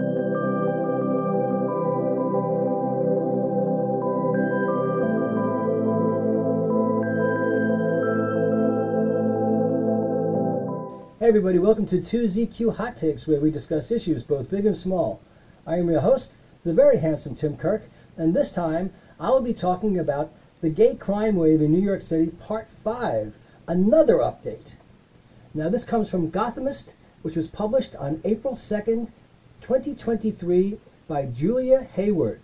Hey everybody, welcome to 2ZQ Hot Takes, where we discuss issues both big and small. I am your host, the very handsome Tim Kirk, and this time I will be talking about the gay crime wave in New York City, Part 5, another update. Now, this comes from Gothamist, which was published on April 2nd, 2023, by Julia Hayward.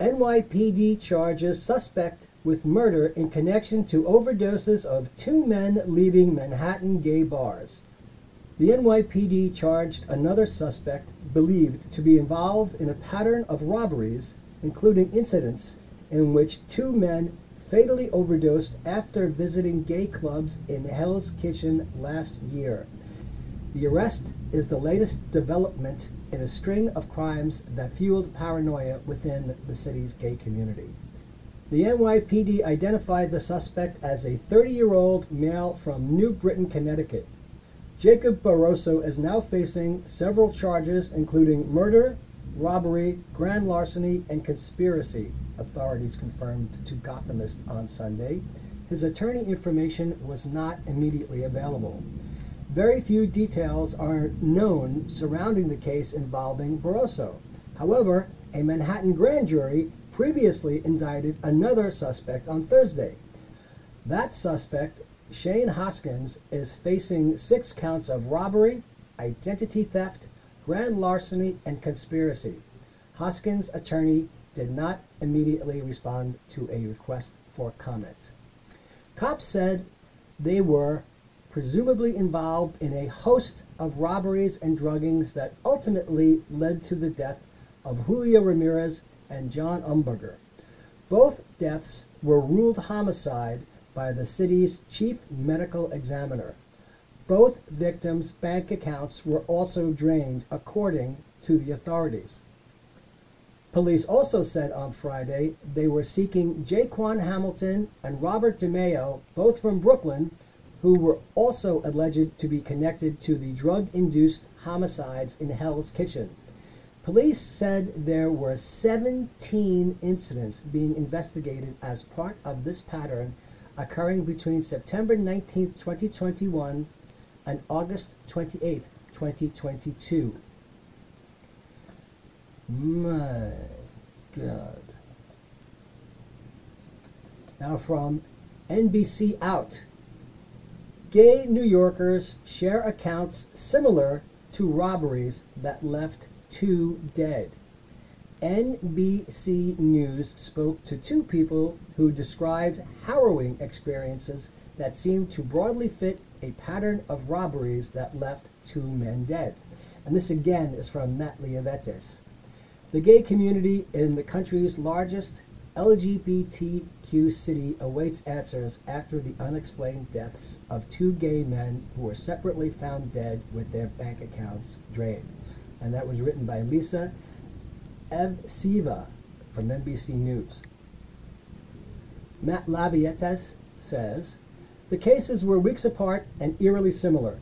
NYPD charges suspect with murder in connection to overdoses of two men leaving Manhattan gay bars. The NYPD charged another suspect believed to be involved in a pattern of robberies, including incidents in which two men fatally overdosed after visiting gay clubs in Hell's Kitchen last year. The arrest is the latest development in a string of crimes that fueled paranoia within the city's gay community. The NYPD identified the suspect as a 30 year old male from New Britain, Connecticut. Jacob Barroso is now facing several charges, including murder, robbery, grand larceny, and conspiracy, authorities confirmed to Gothamist on Sunday. His attorney information was not immediately available. Very few details are known surrounding the case involving Barroso. However, a Manhattan grand jury previously indicted another suspect on Thursday. That suspect Shane Hoskins is facing six counts of robbery, identity theft, grand larceny, and conspiracy. Hoskins' attorney did not immediately respond to a request for comment. Cops said they were presumably involved in a host of robberies and druggings that ultimately led to the death of Julio Ramirez and John Umberger. Both deaths were ruled homicide by the city's chief medical examiner. Both victims' bank accounts were also drained, according to the authorities. Police also said on Friday they were seeking Jayqwan Hamilton and Robert DeMeo, both from Brooklyn, who were also alleged to be connected to the drug induced homicides in Hell's Kitchen. Police said there were 17 incidents being investigated as part of this pattern occurring between September 19, 2021 and August 28, 2022. My God. Now from NBC Out. Gay New Yorkers share accounts similar to robberies that left two dead. NBC News spoke to two people who described harrowing experiences that seemed to broadly fit a pattern of robberies that left two men dead. And this again is from Matt Lavietes. The gay community in the country's largest LGBTQ city awaits answers after the unexplained deaths of two gay men who were separately found dead with their bank accounts drained. And that was written by Lisa Evseva from NBC News. Matt Lavietes says the cases were weeks apart and eerily similar.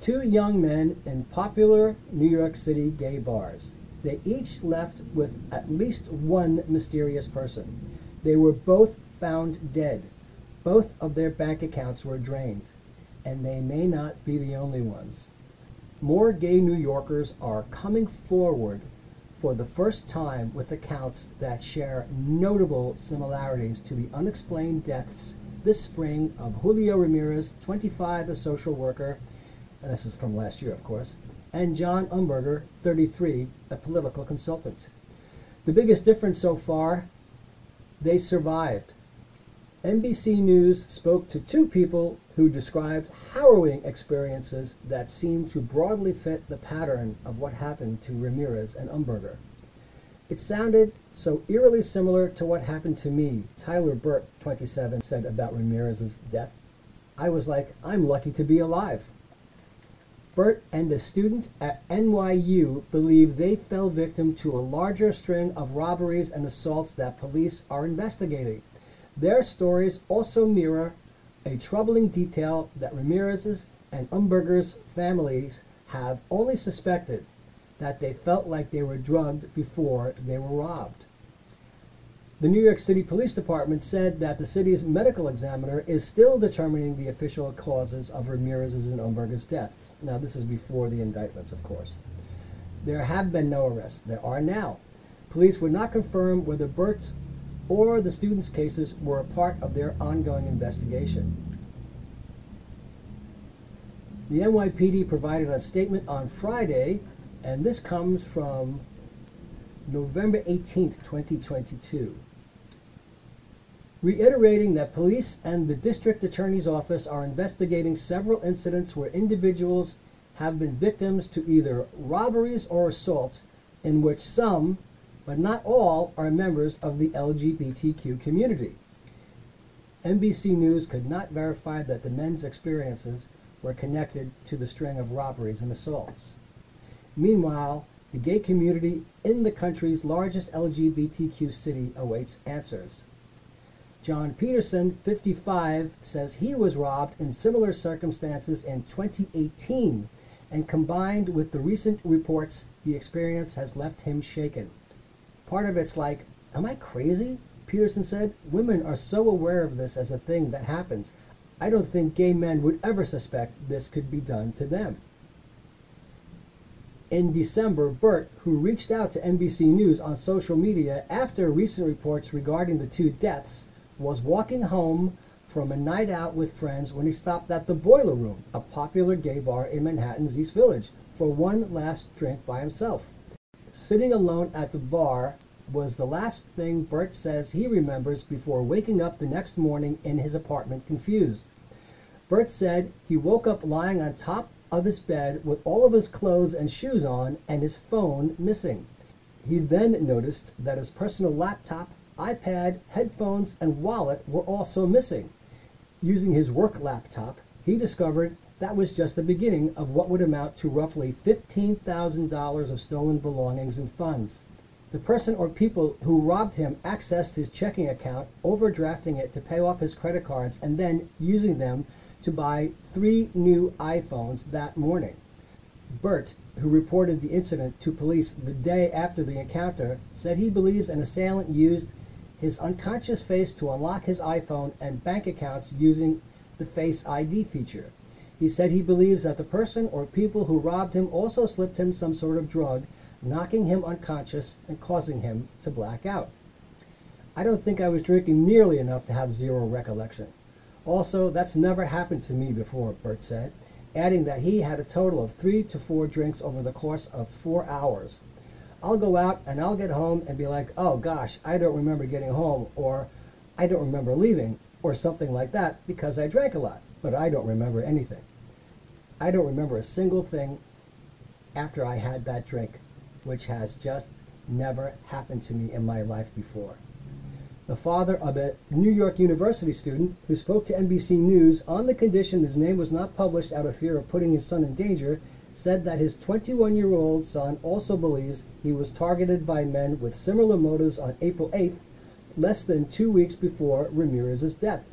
Two young men in popular New York City gay bars. They each left with at least one mysterious person. They were both found dead. Both of their bank accounts were drained, and they may not be the only ones. More gay New Yorkers are coming forward for the first time with accounts that share notable similarities to the unexplained deaths this spring of Julio Ramirez, 25, a social worker, and this is from last year, of course, and John Umberger, 33, a political consultant. The biggest difference so far, they survived. NBC News spoke to two people who described harrowing experiences that seemed to broadly fit the pattern of what happened to Ramirez and Umberger. It sounded so eerily similar to what happened to me, Tyler Burke, 27, said about Ramirez's death. I was like, I'm lucky to be alive. Burt and a student at NYU believe they fell victim to a larger string of robberies and assaults that police are investigating. Their stories also mirror a troubling detail that Ramirez's and Umberger's families have only suspected. that they felt like they were drugged before they were robbed. The New York City Police Department said that the city's medical examiner is still determining the official causes of Ramirez's and Umberger's deaths. Now, this is before the indictments, of course. There have been no arrests. There are now. Police would not confirm whether Burt's or the students' cases were a part of their ongoing investigation. The NYPD provided a statement on Friday, and this comes from November 18th, 2022 reiterating that police and the district attorney's office are investigating several incidents where individuals have been victims to either robberies or assaults in which some, but not all, are members of the LGBTQ community. NBC News could not verify that the men's experiences were connected to the string of robberies and assaults. Meanwhile, the gay community in the country's largest LGBTQ city awaits answers. John Peterson, 55, says he was robbed in similar circumstances in 2018, and combined with the recent reports, the experience has left him shaken. Part of it's like, Am I crazy? Peterson said, Women are so aware of this as a thing that happens. I don't think gay men would ever suspect this could be done to them. In December, Burt, who reached out to NBC News on social media after recent reports regarding the two deaths, was walking home from a night out with friends when he stopped at the Boiler Room, a popular gay bar in Manhattan's East Village, for one last drink by himself. Sitting alone at the bar was the last thing Burt says he remembers before waking up the next morning in his apartment confused. Burt said he woke up lying on top of his bed with all of his clothes and shoes on and his phone missing. He then noticed that his personal laptop iPad, headphones, and wallet were also missing. Using his work laptop, he discovered that was just the beginning of what would amount to roughly $15,000 of stolen belongings and funds. The person or people who robbed him accessed his checking account, overdrafting it to pay off his credit cards, and then using them to buy three new iPhones that morning. Burt, who reported the incident to police the day after the encounter, said he believes an assailant used his unconscious face to unlock his iPhone and bank accounts using the Face ID feature. He said he believes that the person or people who robbed him also slipped him some sort of drug, knocking him unconscious and causing him to black out. I don't think I was drinking nearly enough to have zero recollection. Also, that's never happened to me before, Burt said, adding that he had a total of three to four drinks over the course of four hours. I'll go out and I'll get home and be like, oh gosh, I don't remember getting home, or I don't remember leaving, or something like that because I drank a lot, but I don't remember anything. I don't remember a single thing after I had that drink, which has just never happened to me in my life before. The father of a New York University student who spoke to NBC News on the condition his name was not published out of fear of putting his son in danger said that his 21 year old son also believes he was targeted by men with similar motives on April 8th, less than two weeks before Ramirez's death.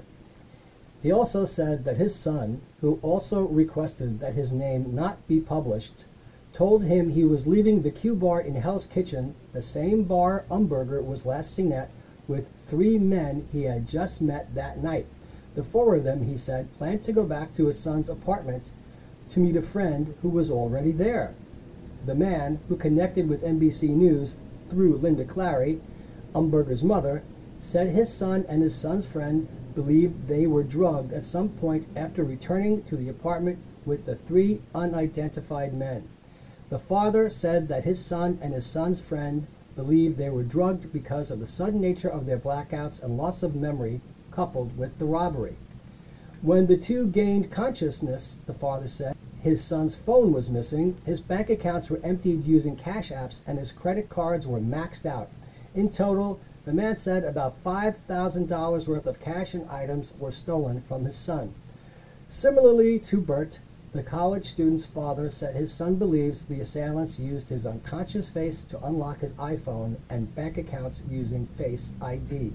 He also said that his son, who also requested that his name not be published, told him he was leaving the Q bar in Hell's Kitchen, the same bar Umberger was last seen at, with three men he had just met that night. The four of them, he said, planned to go back to his son's apartment to meet a friend who was already there. The man who connected with NBC News through Linda Clary, Umberger's mother, said his son and his son's friend believed they were drugged at some point after returning to the apartment with the three unidentified men. The father said that his son and his son's friend believed they were drugged because of the sudden nature of their blackouts and loss of memory coupled with the robbery. When the two gained consciousness, the father said, his son's phone was missing, his bank accounts were emptied using cash apps, and his credit cards were maxed out. In total, the man said about $5,000 worth of cash and items were stolen from his son. Similarly to Burt, the college student's father said his son believes the assailants used his unconscious face to unlock his iPhone and bank accounts using Face ID.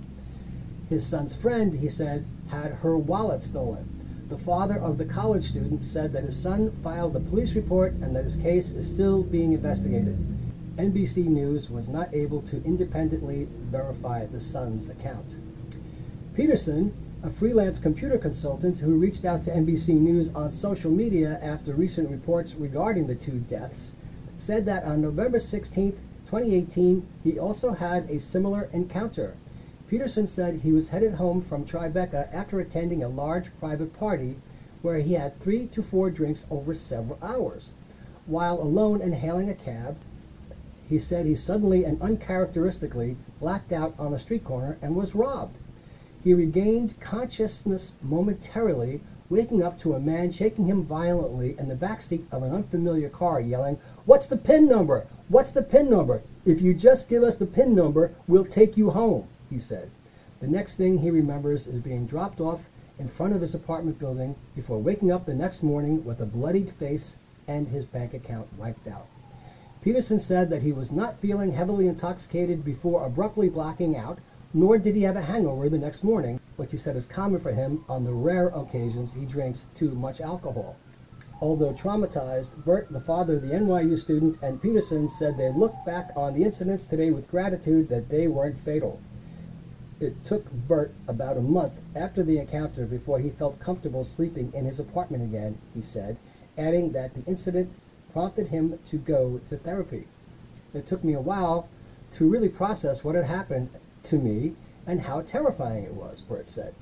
His son's friend, he said, had her wallet stolen. The father of the college student said that his son filed a police report and that his case is still being investigated. NBC News was not able to independently verify the son's account. Peterson, a freelance computer consultant who reached out to NBC News on social media after recent reports regarding the two deaths, said that on November 16, 2018, he also had a similar encounter. Peterson said he was headed home from Tribeca after attending a large private party where he had three to four drinks over several hours. While alone and hailing a cab, he said he suddenly and uncharacteristically blacked out on the street corner and was robbed. He regained consciousness momentarily, waking up to a man shaking him violently in the back seat of an unfamiliar car, yelling, What's the PIN number? What's the PIN number? If you just give us the PIN number, we'll take you home, he said. The next thing he remembers is being dropped off in front of his apartment building before waking up the next morning with a bloodied face and his bank account wiped out. Peterson said that he was not feeling heavily intoxicated before abruptly blacking out, nor did he have a hangover the next morning, which he said is common for him on the rare occasions he drinks too much alcohol. Although traumatized, Burt, the father of the NYU student, and Peterson said they looked back on the incidents today with gratitude that they weren't fatal. It took Burt about a month after the encounter before he felt comfortable sleeping in his apartment again, he said, adding that the incident prompted him to go to therapy. It took me a while to really process what had happened to me and how terrifying it was, Burt said.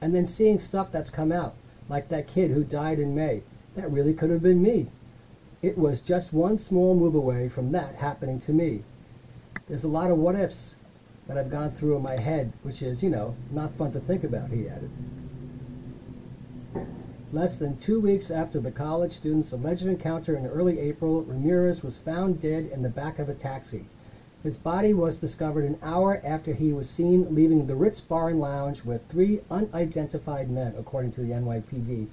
And then seeing stuff that's come out, like that kid who died in May, that really could have been me. It was just one small move away from that happening to me. There's a lot of what ifs that I've gone through in my head, which is, you know, not fun to think about, he added. Less than two weeks after the college student's alleged encounter in early April, Ramirez was found dead in the back of a taxi. His body was discovered an hour after he was seen leaving the Ritz Bar and Lounge with three unidentified men, according to the NYPD.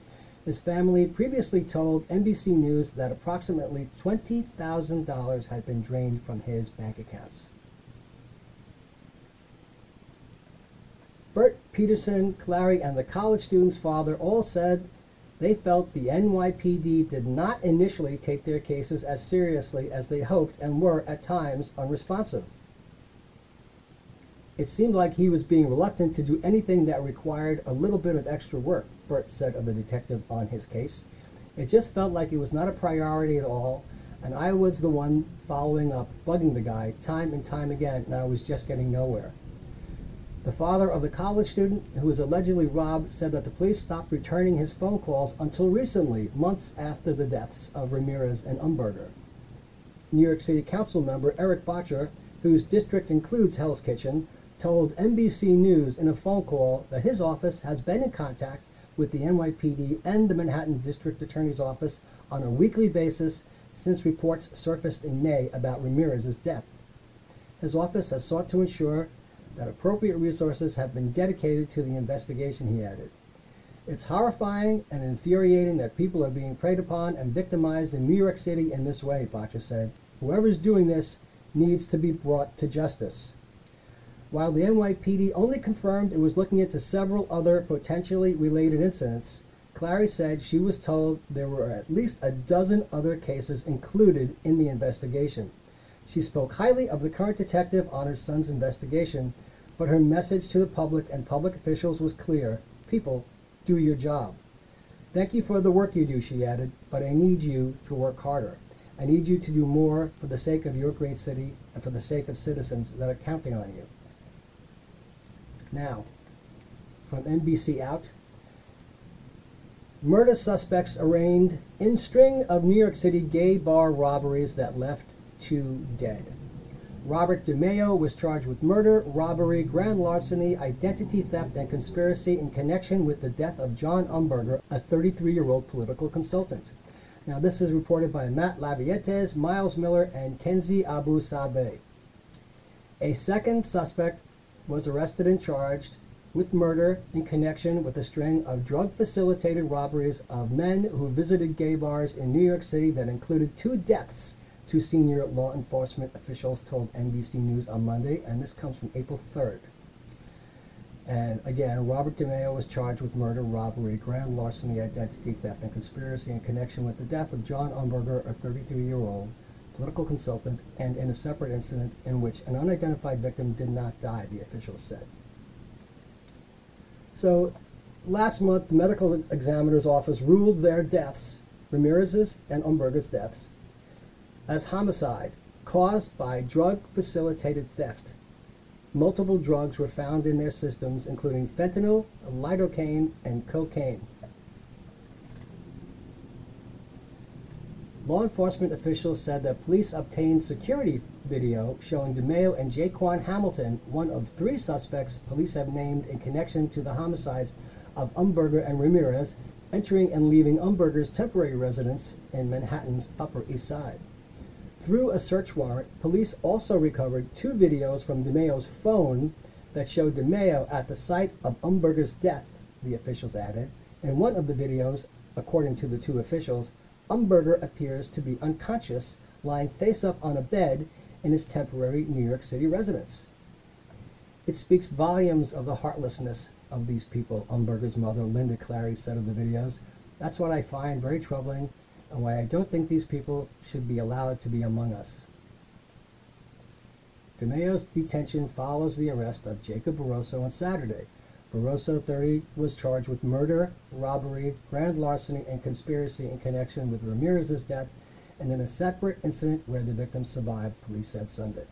His family previously told NBC News that approximately $20,000 had been drained from his bank accounts. Burt Peterson, Clary, and the college student's father all said they felt the NYPD did not initially take their cases as seriously as they hoped and were at times unresponsive. It seemed like he was being reluctant to do anything that required a little bit of extra work, Burt said of the detective on his case. It just felt like it was not a priority at all, and I was the one following up, bugging the guy time and time again, and I was just getting nowhere. The father of the college student who was allegedly robbed said that the police stopped returning his phone calls until recently, months after the deaths of Ramirez and Umberger. New York City Council member Erik Bottcher, whose district includes Hell's Kitchen, told NBC News in a phone call that his office has been in contact with the NYPD and the Manhattan District Attorney's Office on a weekly basis since reports surfaced in May about Ramirez's death. His office has sought to ensure that appropriate resources have been dedicated to the investigation, he added. It's horrifying and infuriating that people are being preyed upon and victimized in New York City in this way, Bottcher said. Whoever is doing this needs to be brought to justice. While the NYPD only confirmed it was looking into several other potentially related incidents, Clary said she was told there were at least a dozen other cases included in the investigation. She spoke highly of the current detective on her son's investigation, but her message to the public and public officials was clear. People, do your job. Thank you for the work you do, she added, but I need you to work harder. I need you to do more for the sake of your great city and for the sake of citizens that are counting on you. Now, from NBC Out, murder suspects arraigned in string of New York City gay bar robberies that left two dead. Robert DeMeo was charged with murder, robbery, grand larceny, identity theft, and conspiracy in connection with the death of John Umberger, a 33 year old political consultant. Now, this is reported by Matt Lavietes, Miles Miller, and Kenzi Abou-Sabe. A second suspect was arrested and charged with murder in connection with a string of drug facilitated robberies of men who visited gay bars in New York City that included two deaths Two senior law enforcement officials told NBC News on Monday, and this comes from April 3rd. And again, Robert DeMeo was charged with murder, robbery, grand larceny, identity theft, and conspiracy in connection with the death of John Umberger, a 33 year old political consultant, and in a separate incident in which an unidentified victim did not die, the officials said. So, last month, the medical examiner's office ruled their deaths, Ramirez's and Umberger's deaths, as homicide caused by drug facilitated theft. Multiple drugs were found in their systems, including fentanyl, lidocaine, and cocaine. Law enforcement officials said that police obtained security video showing DeMeo and Jayqwan Hamilton, one of three suspects police have named in connection to the homicides of Umberger and Ramirez, entering and leaving Umberger's temporary residence in Manhattan's Upper East Side. Through a search warrant, police also recovered two videos from DeMeo's phone that showed DeMeo at the site of Umberger's death, the officials added. In one of the videos, according to the two officials, Umberger appears to be unconscious, lying face up on a bed in his temporary New York City residence. It speaks volumes of the heartlessness of these people, Umberger's mother, Linda Clary, said of the videos. That's what I find very troubling and why I don't think these people should be allowed to be among us. DeMeo's detention follows the arrest of Jacob Barroso on Saturday. Barroso, 30, was charged with murder, robbery, grand larceny, and conspiracy in connection with Ramirez's death and in a separate incident where the victim survived, police said Sunday.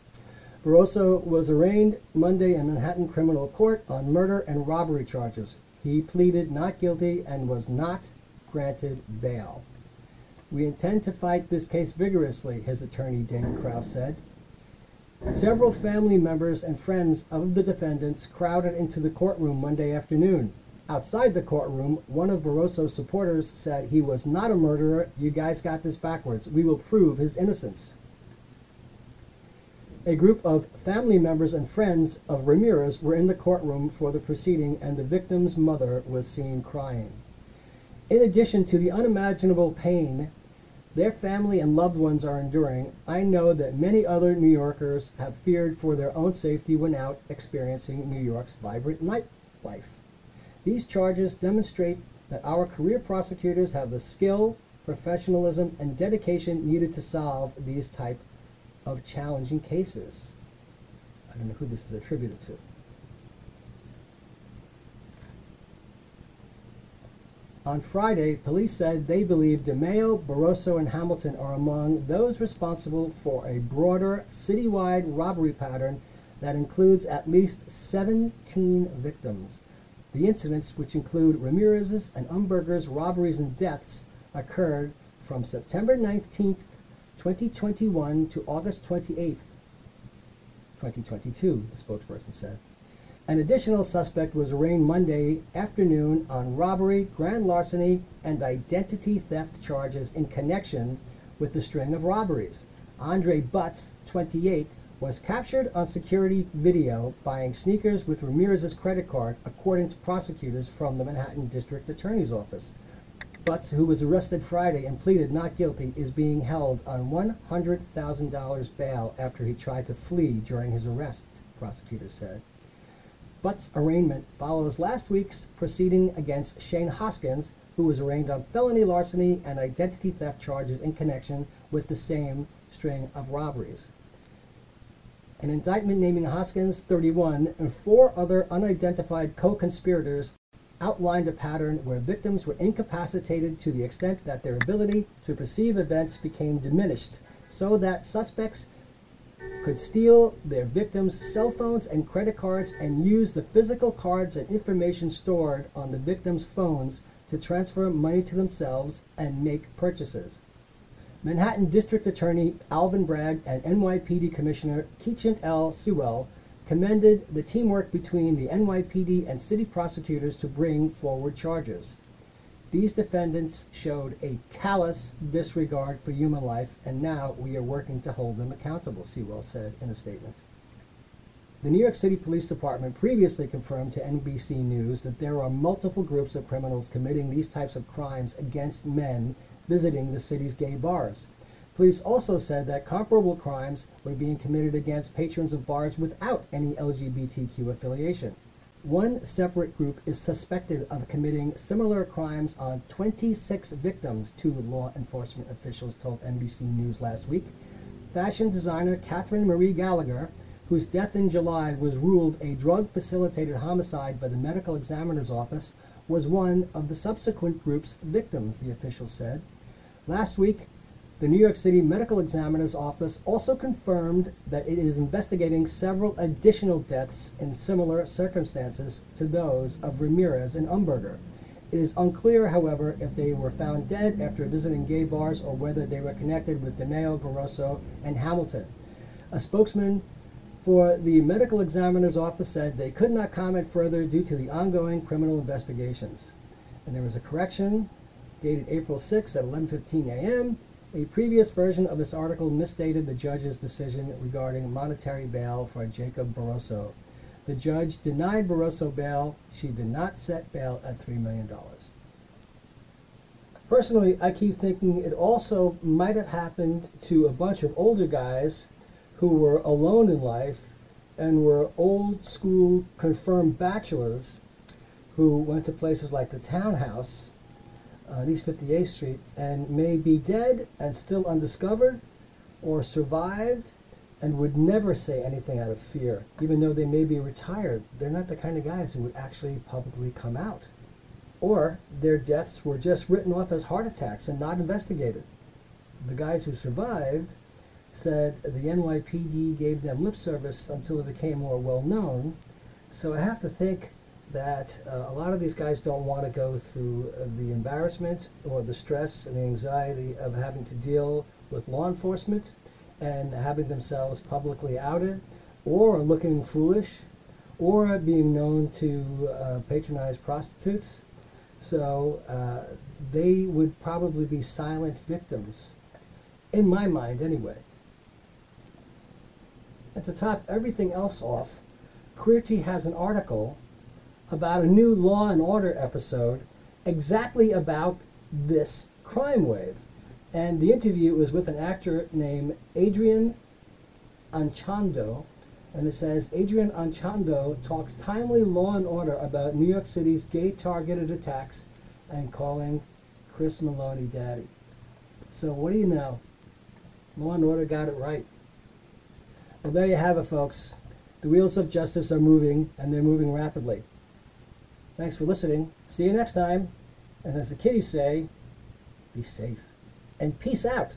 Barroso was arraigned Monday in Manhattan Criminal Court on murder and robbery charges. He pleaded not guilty and was not granted bail. We intend to fight this case vigorously, his attorney Dan Kraus said. Several family members and friends of the defendants crowded into the courtroom Monday afternoon. Outside the courtroom, one of Barroso's supporters said he was not a murderer. You guys got this backwards. We will prove his innocence. A group of family members and friends of Ramirez were in the courtroom for the proceeding, and the victim's mother was seen crying. In addition to the unimaginable pain their family and loved ones are enduring, I know that many other New Yorkers have feared for their own safety when out experiencing New York's vibrant nightlife. These charges demonstrate that our career prosecutors have the skill, professionalism, and dedication needed to solve these type of challenging cases. I don't know who this is attributed to. On Friday, police said they believe DeMeo, Barroso, and Hamilton are among those responsible for a broader citywide robbery pattern that includes at least 17 victims. The incidents, which include Ramirez's and Umberger's robberies and deaths, occurred from September 19, 2021 to August 28, 2022, the spokesperson said. An additional suspect was arraigned Monday afternoon on robbery, grand larceny, and identity theft charges in connection with the string of robberies. Andre Butts, 28, was captured on security video buying sneakers with Ramirez's credit card, according to prosecutors from the Manhattan District Attorney's Office. Butts, who was arrested Friday and pleaded not guilty, is being held on $100,000 bail after he tried to flee during his arrest, prosecutors said. Butt's arraignment follows last week's proceeding against Shane Hoskins, who was arraigned on felony larceny and identity theft charges in connection with the same string of robberies. An indictment naming Hoskins, 31, and four other unidentified co conspirators outlined a pattern where victims were incapacitated to the extent that their ability to perceive events became diminished, so that suspects could steal their victims' cell phones and credit cards and use the physical cards and information stored on the victims' phones to transfer money to themselves and make purchases. Manhattan District Attorney Alvin Bragg and NYPD Commissioner Keechant L. Sewell commended the teamwork between the NYPD and city prosecutors to bring forward charges. These defendants showed a callous disregard for human life, and now we are working to hold them accountable, Sewell said in a statement. The New York City Police Department previously confirmed to NBC News that there are multiple groups of criminals committing these types of crimes against men visiting the city's gay bars. Police also said that comparable crimes were being committed against patrons of bars without any LGBTQ affiliation. One separate group is suspected of committing similar crimes on 26 victims, two law enforcement officials told NBC News last week. Fashion designer Kathryn Marie Gallagher, whose death in July was ruled a drug facilitated homicide by the medical examiner's office, was one of the subsequent group's victims, the official said. Last week, the New York City Medical Examiner's Office also confirmed that it is investigating several additional deaths in similar circumstances to those of Ramirez and Umberger. It is unclear, however, if they were found dead after visiting gay bars or whether they were connected with DeMeo, Barroso, and Hamilton. A spokesman for the medical examiner's office said they could not comment further due to the ongoing criminal investigations. And there was a correction dated April 6 at 11:15 a.m. A previous version of this article misstated the judge's decision regarding monetary bail for Jacob Barroso. The judge denied Barroso bail. She did not set bail at $3 million. Personally, I keep thinking it also might have happened to a bunch of older guys who were alone in life and were old school confirmed bachelors who went to places like the townhouse on East 58th Street and may be dead and still undiscovered or survived and would never say anything out of fear. Even though they may be retired, they're not the kind of guys who would actually publicly come out. Or their deaths were just written off as heart attacks and not investigated. The guys who survived said the NYPD gave them lip service until it became more well known. So I have to think that uh, a lot of these guys don't want to go through uh, the embarrassment or the stress and the anxiety of having to deal with law enforcement and having themselves publicly outed or looking foolish or being known to uh, patronize prostitutes. So uh, they would probably be silent victims, in my mind anyway. And to top everything else off, Queerty has an article about a new Law and Order episode exactly about this crime wave. And the interview was with an actor named Adrian Anchondo. And it says Adrian Anchondo talks timely law and order about New York City's gay targeted attacks and calling Chris Meloni daddy. So what do you know? Law and Order got it right. Well, there you have it, folks. The wheels of justice are moving, and they're moving rapidly. Thanks for listening. See you next time. And as the kiddies say, be safe. And peace out.